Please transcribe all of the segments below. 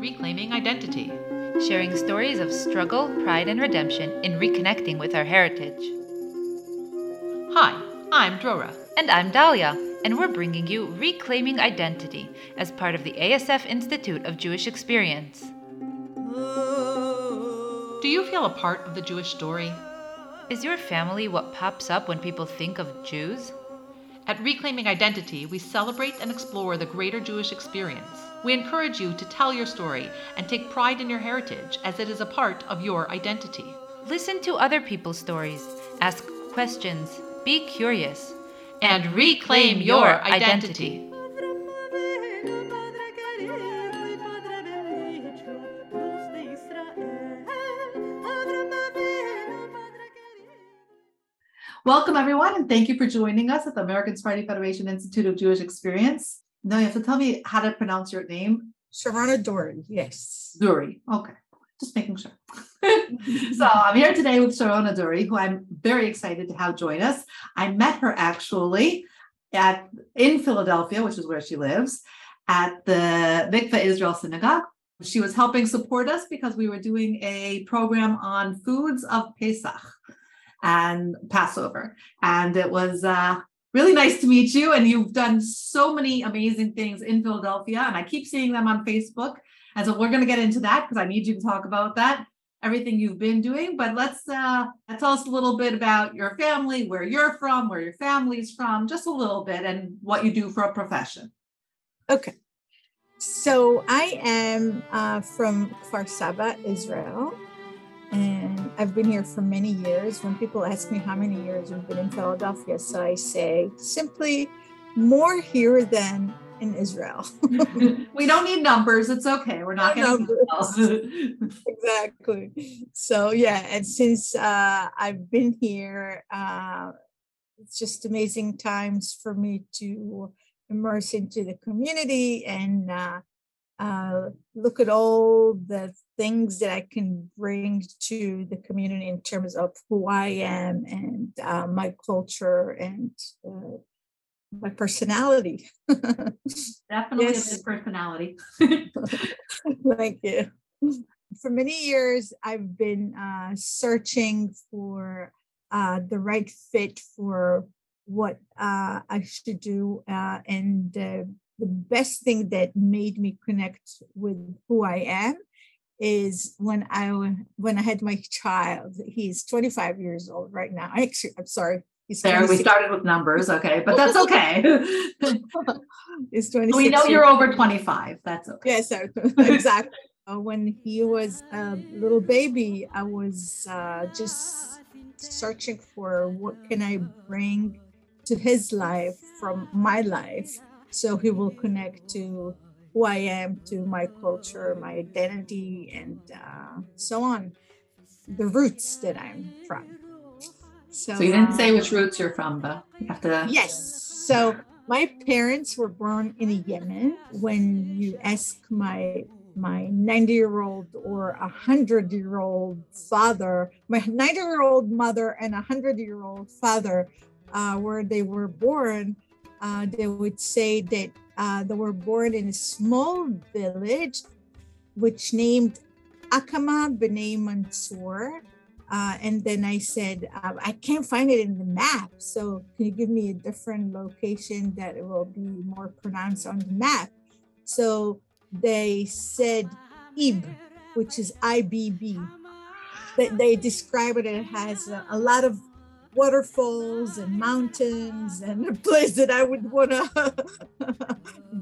Reclaiming Identity. sharing stories of struggle, pride, and redemption in reconnecting with our heritage. Hi, I'm Drora. And I'm Dahlia, and we're bringing you Reclaiming Identity as part of the ASF Institute of Jewish Experience. Do you feel a part of the Jewish story? Is your family what pops up when people think of Jews? At Reclaiming Identity, we celebrate and explore the greater Jewish experience. We encourage you to tell your story and take pride in your heritage as it is a part of your identity. Listen to other people's stories, ask questions, be curious, And reclaim your identity. Welcome, everyone, and thank you for joining us at the American Sephardi Federation Institute of Jewish Experience. Now you have to tell me how to pronounce your name. Sharona Doran, yes. Zuri. Okay, just making sure. so I'm here today with Sharona Durry, who I'm very excited to have join us. I met her actually at in Philadelphia, which is where she lives, at the Mikveh Israel Synagogue. She was helping support us because we were doing a program on foods of Pesach and Passover. And it was uh, really nice to meet you. And you've done so many amazing things in Philadelphia, and I keep seeing them on Facebook. And so we're going to get into that because I need you to talk about that, everything you've been doing. But let's uh, tell us a little bit about your family, where you're from, where your family's from, just a little bit, and what you do for a profession. Okay. So I am uh, from Kfar Saba, Israel, and I've been here for many years. When people ask me how many years we've been in Philadelphia, so I say simply more here than in Israel. we don't need numbers. It's okay. We're not No going to. exactly. So yeah, and since uh, I've been here, uh, it's just amazing times for me to immerse into the community and uh, uh, look at all the things that I can bring to the community in terms of who I am and uh, my culture and uh, my personality. Definitely Yes. a personality. Thank you. For many years, I've been uh, searching for uh, the right fit for what uh, I should do. Uh, and uh, the best thing that made me connect with who I am is when I when I had my child. He's 25 years old right now. Actually, I'm sorry. He's There, we started with numbers, okay, but that's okay. He's 26 we know you're over 25. That's okay. Yes, sir. exactly. Uh, when he was a little baby, I was uh, just searching for what can I bring to his life from my life, so he will connect to who I am, to my culture, my identity, and uh, so on, the roots that I'm from. So, So you didn't say which roots you're from, but You have to. Yes. So my parents were born in Yemen. When you ask my my 90 year old or a 100 year old father, my 90 year old mother and a 100 year old father, uh, where they were born, uh, they would say that uh, they were born in a small village, which named Akama B'nai Mansour. Uh, and then I said, uh, I can't find it in the map. So can you give me a different location that it will be more pronounced on the map? So they said Ib, which is IBB. They, they describe it, has a, a lot of waterfalls and mountains and a place that I would want to.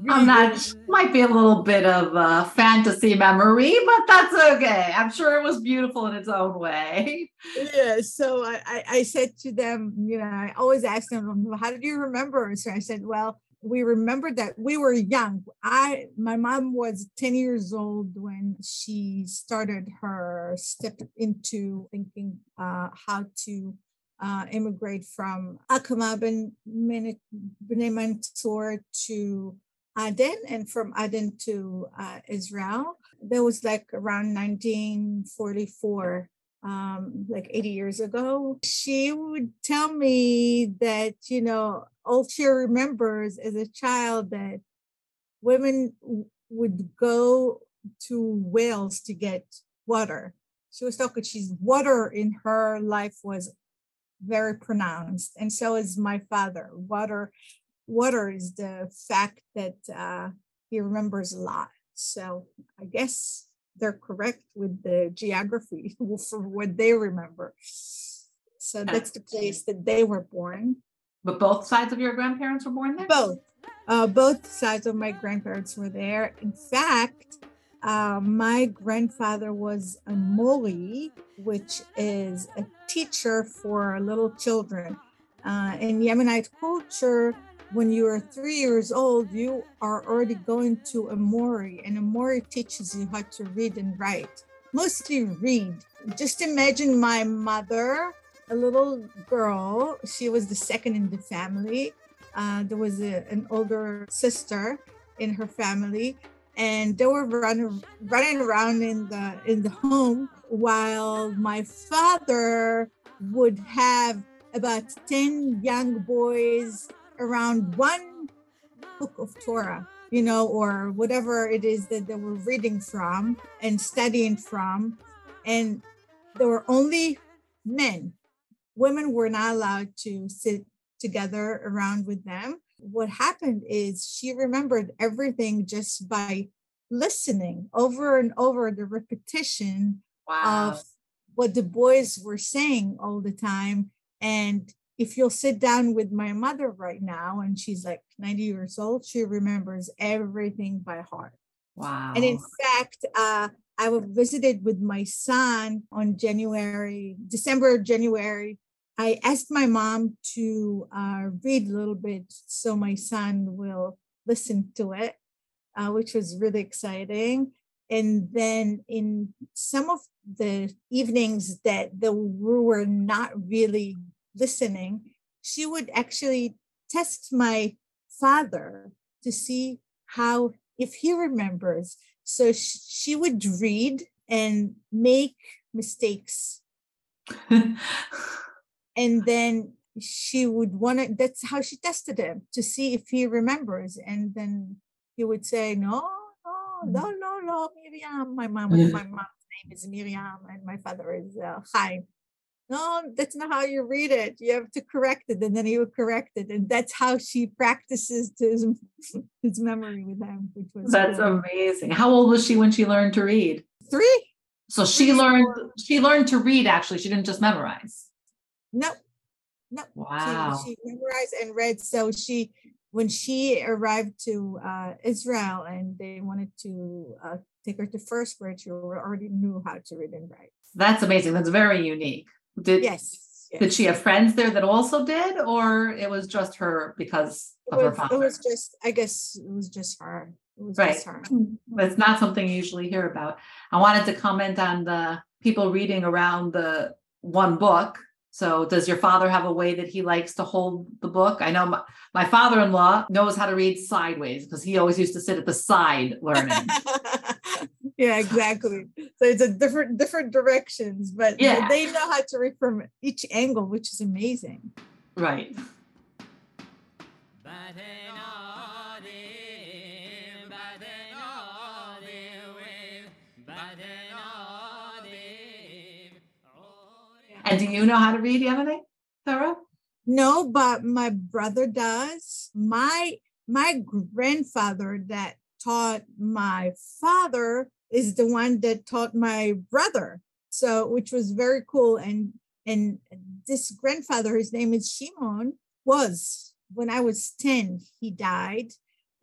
I'm not, might be a little bit of a fantasy memory, but that's okay. I'm sure it was beautiful in its own way. yeah so I, I i said to them you know i always ask them how did you remember so i said well we remembered that we were young i my mom was 10 years old when she started her step into thinking uh, how to uh, immigrate from Akama ben Mansour to Aden and from Aden to uh, Israel. That was like around 1944 um, like 80 years ago, she would tell me that, you know, all she remembers as a child that women would go to wells to get water. She was talking, she's water in her life was very pronounced. And so is my father. Water, water is the fact that uh, he remembers a lot. So I guess they're correct with the geography for what they remember. So that's the place that they were born. But both sides of your grandparents were born there? Both. Uh, both sides of my grandparents were there. In fact, uh, my grandfather was a mori, which is a teacher for little children. Uh, in Yemenite culture, when you are three years old, you are already going to a mori, and a mori teaches you how to read and write. Mostly read. Just imagine my mother, a little girl. She was the second in the family. Uh, there was a, an older sister in her family, and they were running running around in the in the home while my father would have about 10 young boys around one book of Torah, you know, or whatever it is that they were reading from and studying from. And there were only men. Women were not allowed to sit together around with them what happened is she remembered everything just by listening over and over the repetition wow. of what the boys were saying all the time. And if you'll sit down with my mother right now, and she's like 90 years old, she remembers everything by heart. Wow. And in fact, uh, I visited with my son on January, December, January I asked my mom to uh, read a little bit so my son will listen to it, uh, which was really exciting. And then in some of the evenings that the, we were not really listening, she would actually test my father to see how, if he remembers. So she would read and make mistakes. and then she would want to that's how she tested him to see if he remembers and then he would say no no no mm. no no miriam my mom my mom's name is miriam and my father is uh, Chaim. no that's not how you read it. You have to correct it and then he would correct it and that's how she practices his, his memory with him which was that's cool. amazing. How old was she when she learned to read? Three. So she learned she learned to read actually. She didn't just memorize no, no. Wow. She, she memorized and read. So she, when she arrived to uh, Israel and they wanted to uh, take her to first grade, she already knew how to read and write. That's amazing. That's very unique. Did yes. yes. Did she have friends there that also did, or it was just her because of was, her father? It was just, I guess, it was just her. Was right. Just her. It's not something you usually hear about. I wanted to comment on the people reading around the one book so, does your father have a way that he likes to hold the book? I know my, my father in law knows how to read sideways because he always used to sit at the side learning. yeah, exactly. So it's a different different directions, but yeah. they know how to read from each angle, which is amazing. Right. And do you know how to read Yemeni, Sarah? No, but my brother does. My my grandfather that taught my father is the one that taught my brother. So which was very cool. And and this grandfather, his name is Shimon, was when I was 10, he died.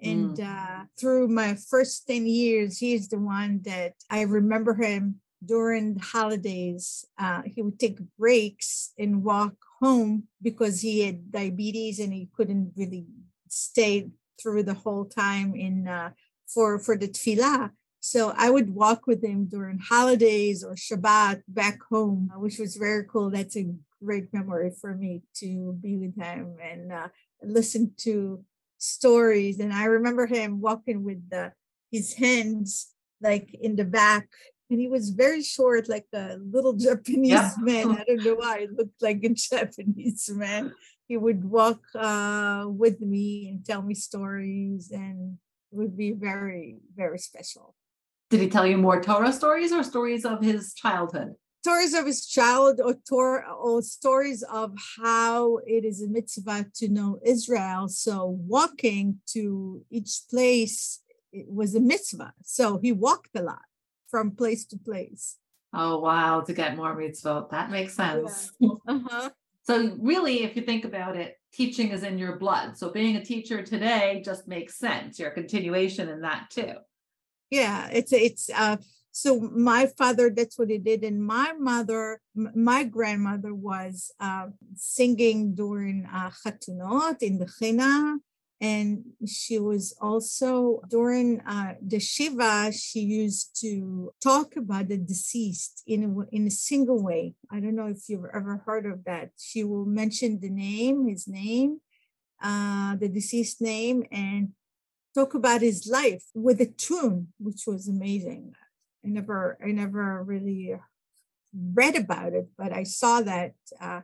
And mm. uh, through my first 10 years, he's the one that I remember him during holidays, uh, he would take breaks and walk home because he had diabetes and he couldn't really stay through the whole time in uh, for for the tefillah. So I would walk with him during holidays or Shabbat back home, which was very cool. That's a great memory for me to be with him and uh, listen to stories. And I remember him walking with the, his hands like in the back and he was very short, like a little Japanese yeah. man. I don't know why it looked like a Japanese man. He would walk uh, with me and tell me stories, and it would be very, very special. Did he tell you more Torah stories or stories of his childhood? Stories of his child or, tor- or stories of how it is a mitzvah to know Israel. So walking to each place it was a mitzvah. So he walked a lot from place to place. Oh wow, to get more mitzvot. That makes sense. Yeah. Uh-huh. So really, if you think about it, teaching is in your blood. So being a teacher today just makes sense. Your continuation in that too. Yeah, it's it's uh so my father that's what he did and my mother m- my grandmother was uh, singing during uh, chatunot in the china and she was also during uh, the shiva she used to talk about the deceased in a, in a single way. I don't know if you've ever heard of that. She will mention the name his name uh, the deceased name and talk about his life with a tune which was amazing. I never i never really read about it but i saw that uh,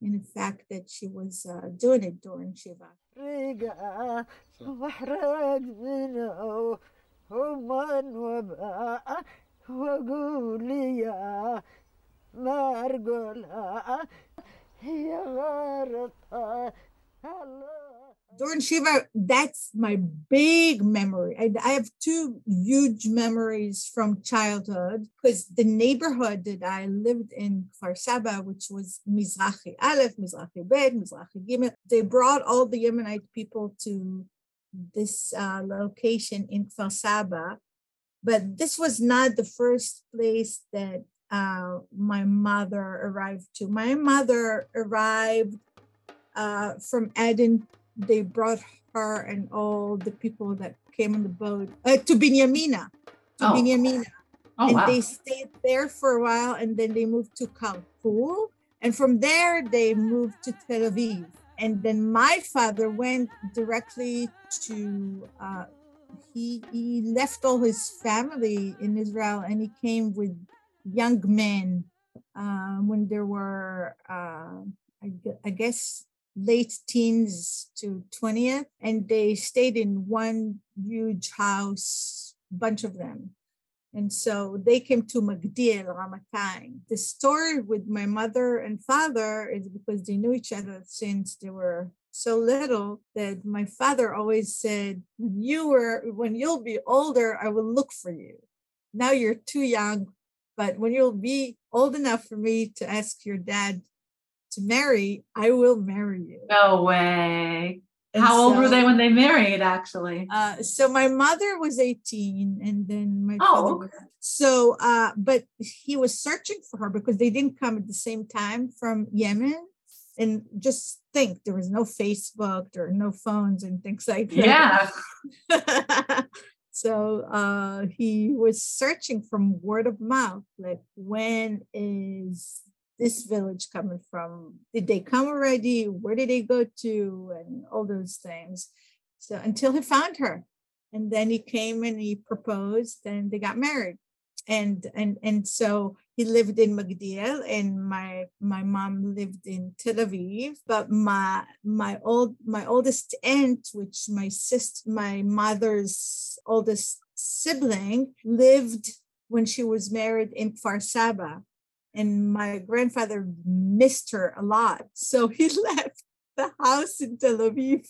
in the fact that she was uh, doing it during shiva وحرق واحرج منه ومن وباء. وقول يا ما أرقلها هي غارتها الله during Shiva, that's my big memory. I, I have two huge memories from childhood because the neighborhood that I lived in, Kfar Saba, which was Mizrahi Aleph, Mizrahi Bet, Mizrahi Gimel, they brought all the Yemenite people to this uh, location in Kfar Saba. But this was not the first place that uh, my mother arrived to. My mother arrived uh, from Aden they brought her and all the people that came on the boat uh, to Binyamina, to Oh. Binyamina. Oh and wow. they stayed there for a while and then they moved to Kalkul. And from there, they moved to Tel Aviv. And then my father went directly to, uh, he, he left all his family in Israel and he came with young men um, when there were, uh, I, I guess, late teens to 20th and they stayed in one huge house bunch of them and so they came to Magdiel Ramatayim. The story with my mother and father is because they knew each other since they were so little that my father always said, when you were when you'll be older, I will look for you. Now you're too young, but when you'll be old enough for me to ask your dad to marry, I will marry you. No way. And How old were they when they married, actually? Uh, so my mother was 18 and then my Oh, father okay. so uh but he was searching for her because they didn't come at the same time from Yemen and just think there was no Facebook there were no phones and things like that Yeah. so uh he was searching from word of mouth like when is this village coming from? Did they come already? Where did they go to? And all those things. So until he found her. And then he came and he proposed and they got married. And and and so he lived in Magdiel and my my mom lived in Tel Aviv but my my old my oldest aunt which my sister my mother's oldest sibling lived when she was married in Kfar Saba and my grandfather missed her a lot so he left the house in Tel Aviv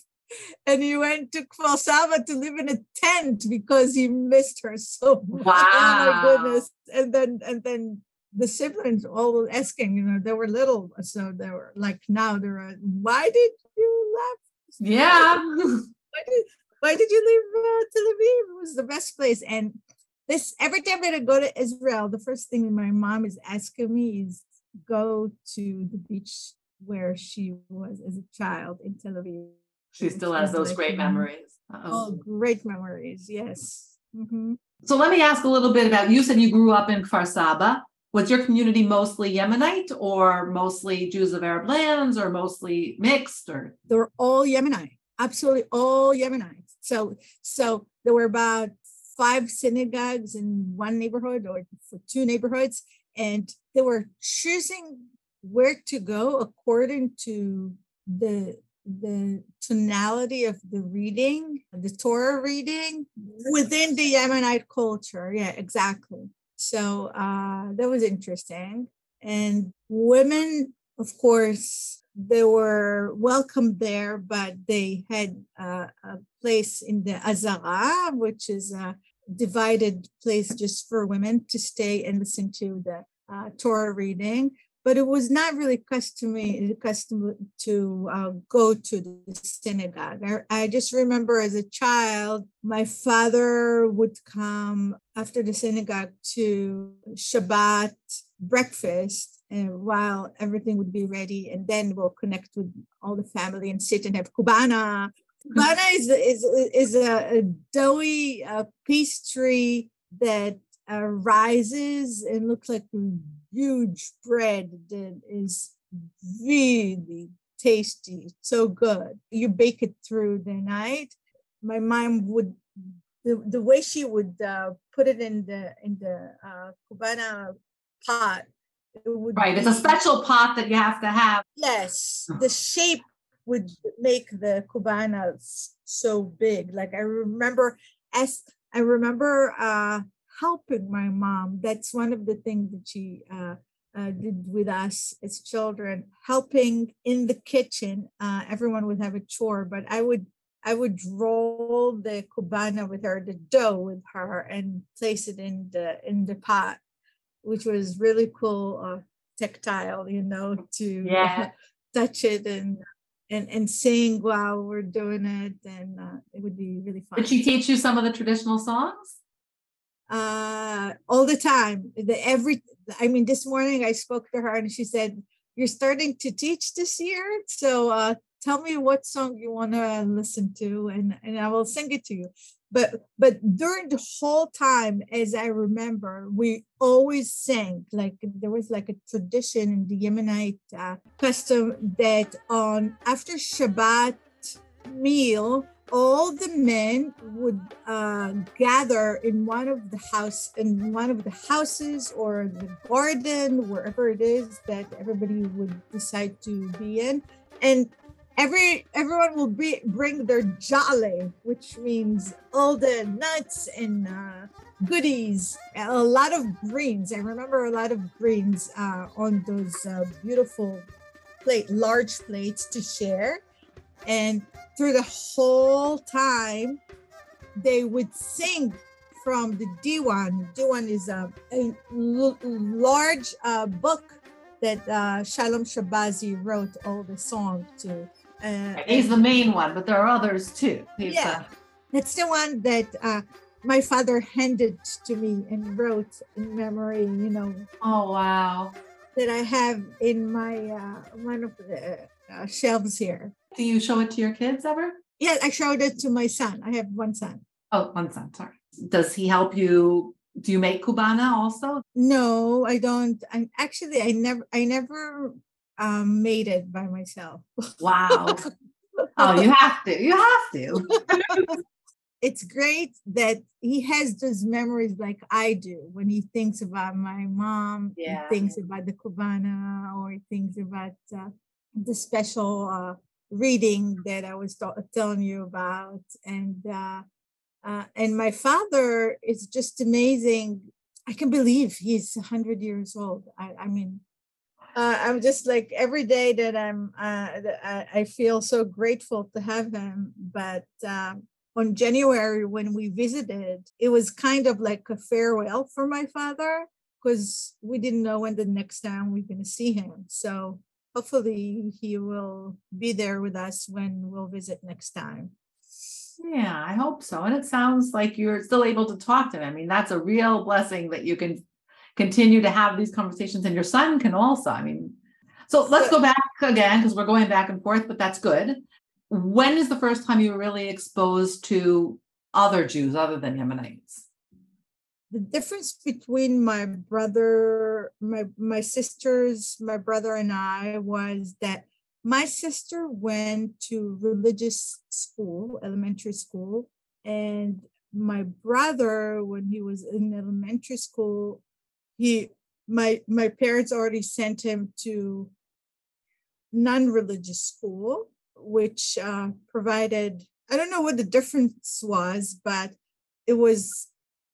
and he went to Kfar Saba to live in a tent because he missed her so much. Oh my Wow. goodness. And then and then the siblings all were asking, you know, they were little, so they were like now they're why did you left? Yeah. Why did, why did you leave uh, Tel Aviv? It was the best place. And this every time that I go to Israel, the first thing my mom is asking me is go to the beach where she was as a child in Tel Aviv. She still has those great memories. Oh, Uh-oh. great memories. Yes. Mhm. So let me ask a little bit about you said you grew up in Kfar Saba. Was your community mostly Yemenite or mostly Jews of Arab lands or mostly mixed or They're all Yemenite, absolutely all Yemenite. So, so there were about five synagogues in one neighborhood or for two neighborhoods, and they were choosing where to go according to the the tonality of the reading, the Torah reading within the Yemenite culture. Yeah, exactly. So uh, that was interesting. And women, of course, they were welcome there, but they had uh, a place in the Azara, which is a divided place just for women to stay and listen to the uh, Torah reading but it was not really customary custom to uh, go to the synagogue. I, I, just remember as a child, my father would come after the synagogue to Shabbat breakfast, and while everything would be ready, and then we'll connect with all the family and sit and have cubana. Cubana is is is a, a doughy uh, pastry that uh, rises and looks like a huge bread that is really tasty, so good. You bake it through the night. My mom would the, the way she would uh, put it in the in the uh, cubana pot. It would right, be, it's a special pot that you have to have. Yes, the shape would make the cubana so big. Like I remember, as I remember uh, helping my mom. That's one of the things that she uh, uh, did with us as children, helping in the kitchen. Uh, everyone would have a chore, but I would I would roll the cubana with her, the dough with her, and place it in the in the pot, which was really cool, uh, tactile, you know, to yeah. touch it and and and sing while we're doing it, and uh, it would be really fun. Did she teach you some of the traditional songs? uh, all the time. The every, I mean, this morning I spoke to her and she said, "You're starting to teach this year, so uh, tell me what song you want to listen to, and and I will sing it to you." But but during the whole time, as I remember, we always sang like there was like a tradition in the Yemenite uh, custom that on after Shabbat meal all the men would uh, gather in one of the house in one of the houses or the garden wherever it is that everybody would decide to be in and every everyone will be, bring their jale which means all the nuts and uh, goodies a lot of greens i remember a lot of greens uh, on those uh, beautiful plate large plates to share and through the whole time, they would sing from the Diwan. Diwan is a, a l- large uh, book that uh, Shalom Shabazi wrote all the songs to. Uh, He's the main one, but there are others too. He's yeah, that's the one that uh, my father handed to me and wrote in memory. You know. Oh wow! That I have in my uh, one of the uh, shelves here. Do you show it to your kids ever? Yeah, I showed it to my son. I have one son. Oh, one son. Sorry. Does he help you? Do you make cubana also? No, I don't. I actually I never I never um, made it by myself. Wow. oh, you have to. You have to. it's great that he has those memories like I do when he thinks about my mom, yeah. he thinks about the cubana, or he thinks about uh, the special uh, reading that I was telling you about, and uh, uh, and my father is just amazing. I can believe he's hundred years old. I, I mean, uh, I'm just like every day that I'm, uh, I, feel so grateful to have him. But um, on January when we visited, it was kind of like a farewell for my father because we didn't know when the next time we we're going to see him. So hopefully he will be there with us when we'll visit next time. Yeah, I hope so. And it sounds like you're still able to talk to him. I mean, that's a real blessing that you can continue to have these conversations and your son can also. I mean, so let's go back again because we're going back and forth, but that's good. When is the first time you were really exposed to other Jews other than Yemenites? the difference between my brother, my my sisters, my brother and I was that my sister went to religious school, elementary school, and my brother, when he was in elementary school, he my my parents already sent him to non-religious school which uh, provided, I don't know what the difference was, but it was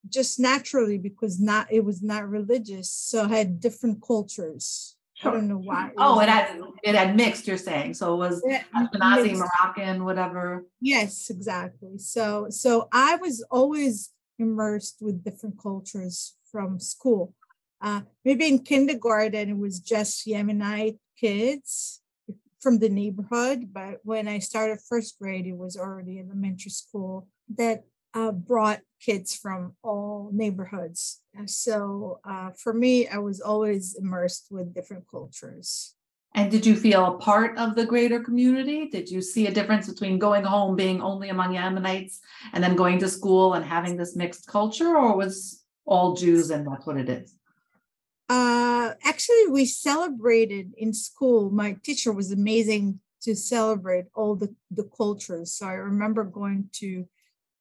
just naturally because not it was not religious, so had different cultures. I don't know why. Oh, it had it had mixed. You're saying so it was Yeah, Ashkenazi. Moroccan, whatever. Yes, exactly. So so I was always immersed with different cultures from school. Uh, maybe in kindergarten it was just Yemenite kids from the neighborhood, but when I started first grade, it was already elementary school that uh, brought kids from all neighborhoods. So uh, for me, I was always immersed with different cultures. And did you feel a part of the greater community? Did you see a difference between going home being only among Yemenites and then going to school and having this mixed culture, or was all Jews and that's what it is? Uh, actually, we celebrated in school. My teacher was amazing to celebrate all the, the cultures. So I remember going to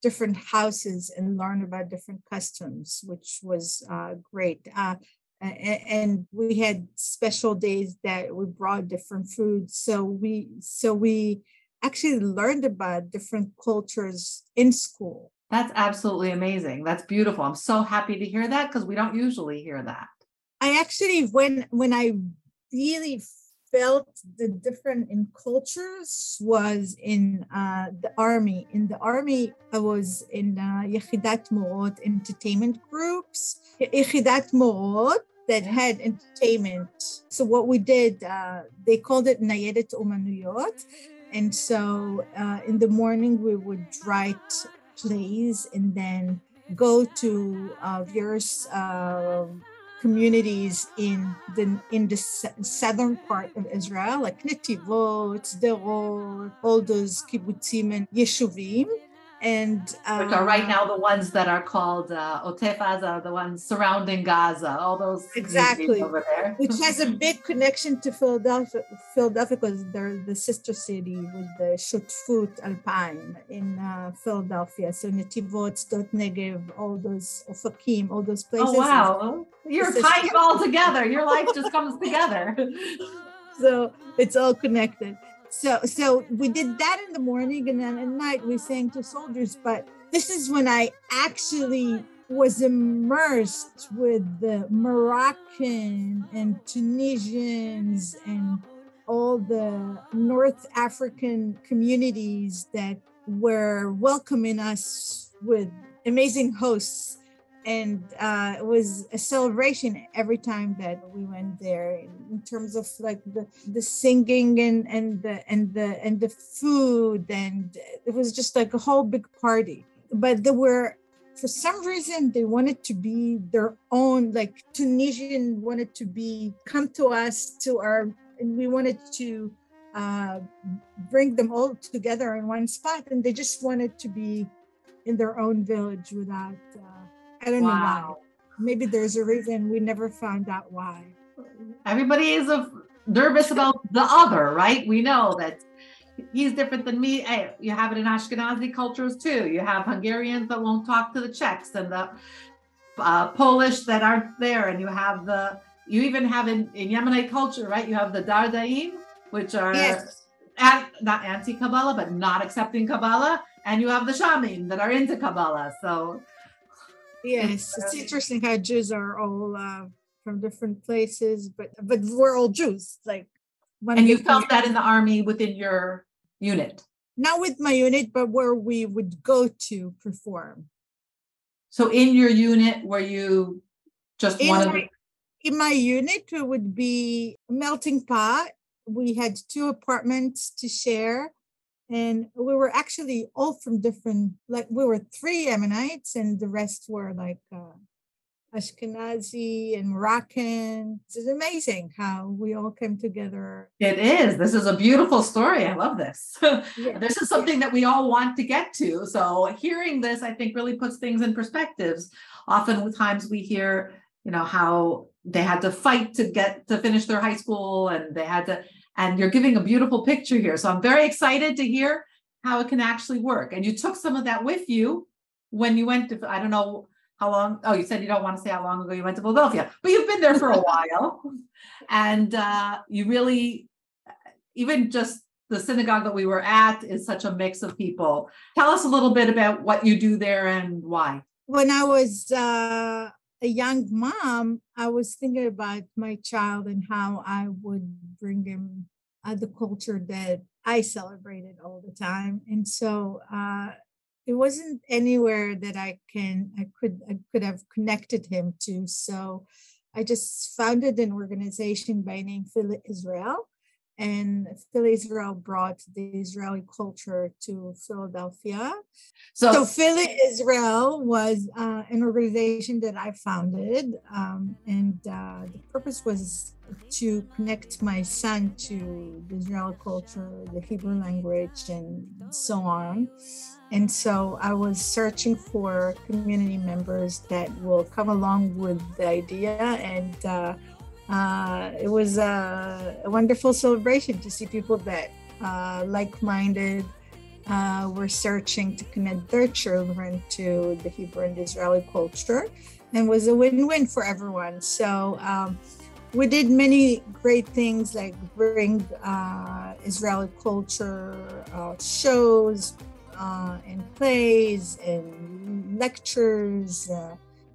different houses and learn about different customs, which was uh, great. Uh, and we had special days that we brought different foods. So we so we actually learned about different cultures in school. That's absolutely amazing. That's beautiful. I'm so happy to hear that because we don't usually hear that. I actually when when I really felt the different in cultures was in uh, the army. In the army, I was in uh, Yechidat Morot entertainment groups. Yechidat Morot that had entertainment. So what we did, uh, they called it Nayedet Umanuyot. And so uh, in the morning, we would write plays and then go to uh, various uh, communities in the in the southern part of Israel, like Netivot, Sderot, all those kibbutzim and yeshuvim, and uh, Which are right now the ones that are called uh, Otef the ones surrounding Gaza, all those Exactly. over there. which has a big connection to Philadelphia, Philadelphia because they're the sister city with the Shutfut Alpayim in uh, Philadelphia. So Netivot, Sdot Negev, all those Ofakim, all those places. Oh wow, you're tying it all together. Your life just comes together. so it's all connected. So so we did that in the morning and then at night we sang to soldiers. But this is when I actually was immersed with the Moroccan and Tunisians and all the North African communities that were welcoming us with amazing hosts and uh, it was a celebration every time that we went there in, terms of like the, the singing and, and the and the and the food and it was just like a whole big party. But there were for some reason they wanted to be their own like tunisian wanted to be come to us to our and we wanted to uh, bring them all together in one spot and they just wanted to be in their own village without uh, I don't know why. Wow. Maybe there's a reason we never found out why. Everybody is a, nervous about the other, right? We know that he's different than me. Hey, you have it in Ashkenazi cultures too. You have Hungarians that won't talk to the Czechs and the uh, Polish that aren't there, and you have the you even have in, in Yemenite culture, right? You have the Dardaim, which are Yes. an- not anti Kabbalah, but not accepting Kabbalah, and you have the Shamim that are into Kabbalah. So Yes, it's interesting how Jews are all uh, from different places, but but we're all Jews. Like and you felt that in the army within your unit. not with my unit, but where we would go to perform. So in your unit, were you just In one of the in my unit, it would be a melting pot. We had two apartments to share. And we were actually all from different, like we were three Yemenites and the rest were like uh, Ashkenazi and Moroccan. It's amazing how we all came together. It is. This is a beautiful story. I love this. Yeah. this is something that we all want to get to. So hearing this, I think really puts things in perspectives. Often times we hear, you know, how they had to fight to get to finish their high school and they had to, and you're giving a beautiful picture here. So I'm very excited to hear how it can actually work. And you took some of that with you when you went to, I don't know how long, oh, you said you don't want to say how long ago you went to Philadelphia, but you've been there for a while. And uh, you really, even just the synagogue that we were at is such a mix of people. Tell us a little bit about what you do there and why. When I was uh, a young mom, I was thinking about my child and how I would bring him uh, the culture that I celebrated all the time. And so uh, it wasn't anywhere that I can I could I could have connected him to. So I just founded an organization by name Philly Israel and Philly Israel brought the Israeli culture to Philadelphia. So, so Philly Israel was uh, an organization that I founded, um, and uh, the purpose was to connect my son to the Israeli culture, the Hebrew language, and so on. And so I was searching for community members that will come along with the idea and. Uh, uh, it was a, a, wonderful celebration to see people that uh, like-minded uh, were searching to connect their children to the Hebrew and Israeli culture, and was a win-win for everyone. So um, we did many great things like bring uh, Israeli culture uh, shows uh, and plays and lectures,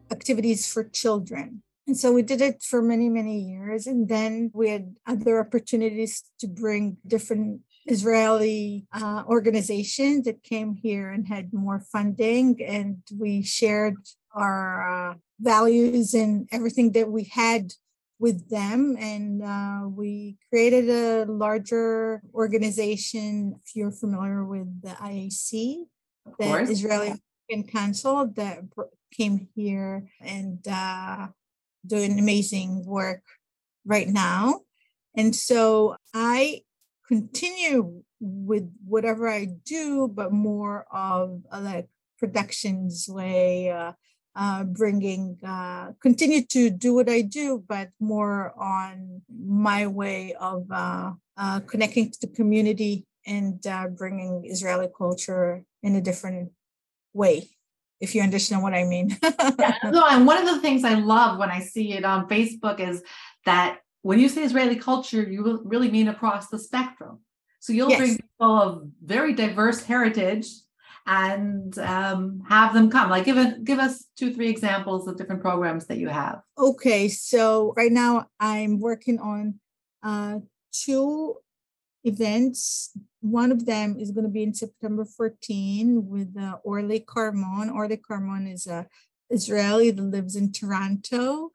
activities for children. And so we did it for many, many years. And then we had other opportunities to bring different Israeli uh, organizations that came here and had more funding. And we shared our uh, values and everything that we had with them. And uh, we created a larger organization. If you're familiar with the IAC, the Israeli Council that came here and uh, doing amazing work right now. And so I continue with whatever I do, but more of a like productions way, uh, uh, bringing, uh, continue to do what I do, but more on my way of uh, uh, connecting to the community and uh, bringing Israeli culture in a different way if you understand what I mean. yeah, no, and one of the things I love when I see it on Facebook is that when you say Israeli culture, you really mean across the spectrum. So you'll yes. bring people of very diverse heritage and um, have them come. Like give us give us two, three examples of different programs that you have. Okay, so right now I'm working on uh, two events. One of them is going to be in September 14 with uh, Orly Carmon. Orly Carmon is a Israeli that lives in Toronto,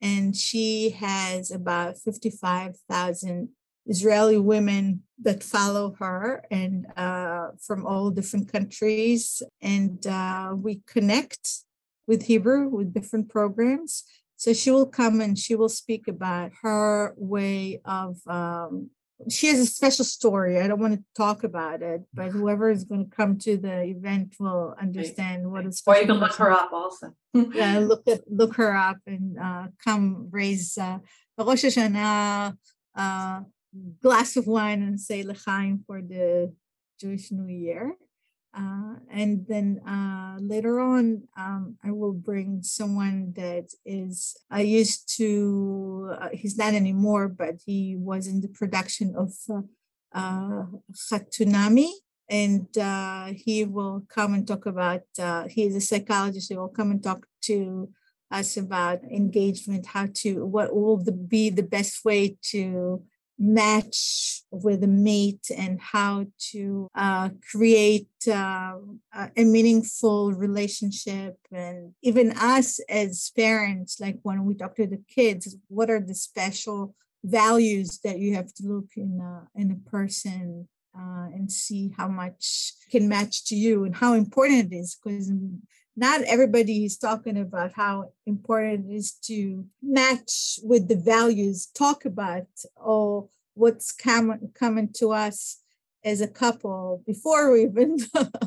and she has about 55,000 Israeli women that follow her and uh, from all different countries. And uh, we connect with Hebrew with different programs. So she will come and she will speak about her way of um, she has a special story. I don't want to talk about it, but whoever is going to come to the event will understand what is. Or you can look her up also. yeah, look at look her up and uh, come raise uh, Rosh Hashanah, uh, glass of wine and say l'chaim for the Jewish New Year. Uh, and then uh, later on, um, I will bring someone that is, I used to, uh, he's not anymore, but he was in the production of uh. And uh, he will come and talk about, uh, he a psychologist, he will come and talk to us about engagement, how to, what will the, be the best way to match with a mate and how to uh, create uh, a meaningful relationship. And even us as parents like when we talk to the kids what are the special values that you have to look in a, in a person uh, and see how much can match to you and how important it is? Because not everybody is talking about how important it is to match with the values, talk about oh what's coming coming to us as a couple before we even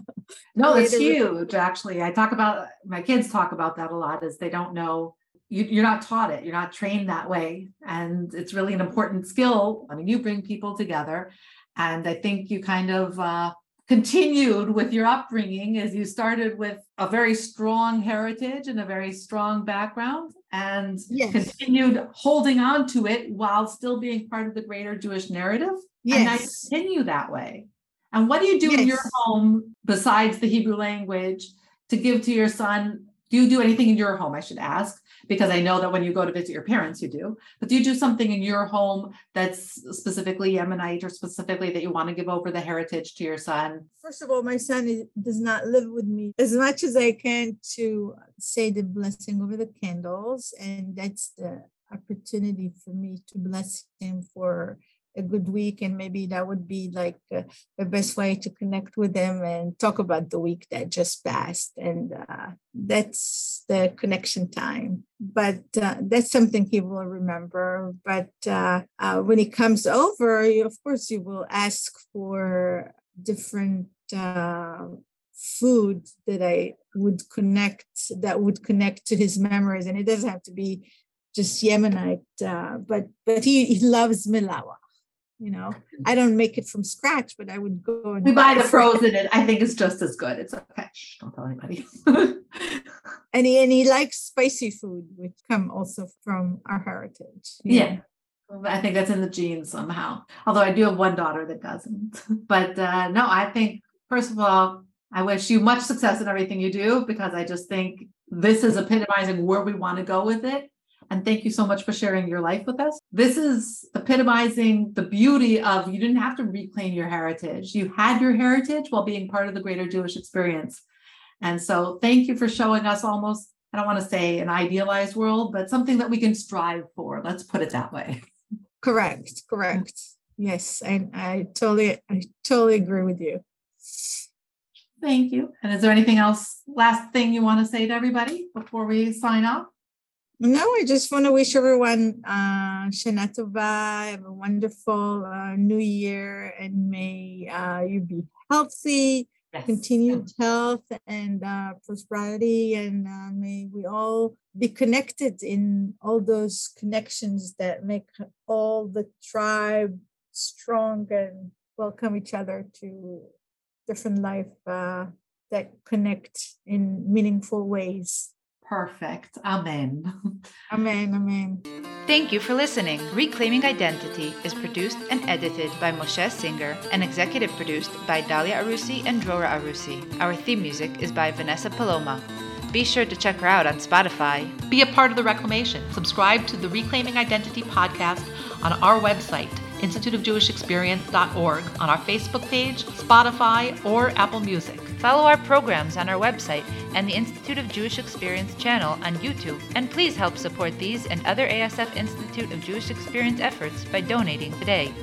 no it's huge actually. I talk about my kids talk about that a lot is they don't know you, you're not taught it you're not trained that way. And it's really an important skill. I mean you bring people together and i think you kind of uh, continued with your upbringing is you started with a very strong heritage and a very strong background and Yes. continued holding on to it while still being part of the greater Jewish narrative. And now you continue that way. And what do you do in your home besides the Hebrew language to give to your son? Do you do anything in your home? I should ask, because I know that when you go to visit your parents, you do. But do you do something in your home that's specifically Yemenite or specifically that you want to give over the heritage to your son? First of all, my son does not live with me as much as I can to say the blessing over the candles. And that's the opportunity for me to bless him for a good week. And maybe that would be like uh, the best way to connect with him and talk about the week that just passed. And uh, that's the connection time. But uh, that's something he will remember. But uh, uh, when he comes over, you, of course, you will ask for different uh, food that I would connect that would connect to his memories, and it doesn't have to be just Yemenite, uh, but but he, he loves malawach. You know, I don't make it from scratch, but I would go and We buy the it for frozen, and I think it's just as good. It's okay. Shh, don't tell anybody. and he and he likes spicy food, which come also from our heritage. Yeah. know. I think that's in the genes somehow. Although I do have one daughter that doesn't. But uh, no, I think, first of all, I wish you much success in everything you do because I just think this is epitomizing where we want to go with it. And thank you so much for sharing your life with us. This is epitomizing the beauty of you didn't have to reclaim your heritage. You had your heritage while being part of the greater Jewish experience. And so thank you for showing us almost, I don't want to say an idealized world, but something that we can strive for. Let's put it that way. Correct, correct. Yes, And I totally I totally agree with you. Thank you. And is there anything else, last thing you want to say to everybody before we sign off? No, I just want to wish everyone uh, Shana Tova, have a wonderful uh, new year, and may uh, you be healthy, Yes. continued health and uh, prosperity, and uh, may we all be connected in all those connections that make all the tribe strong and welcome each other to different life uh, that connect in meaningful ways. Perfect. Amen. Amen. Amen. Thank you for listening. Reclaiming Identity is produced and edited by Moshe Singer and executive produced by Dalia Arusi and Drora Arusi. Our theme music is by Vanessa Paloma. Be sure to check her out on Spotify. Be a part of the reclamation. Subscribe to the Reclaiming Identity podcast on our website, instituteofjewishexperience.org, on our Facebook page, Spotify, or Apple Music. Follow our programs on our website and the Institute of Jewish Experience channel on YouTube. And please help support these and other ASF Institute of Jewish Experience efforts by donating today.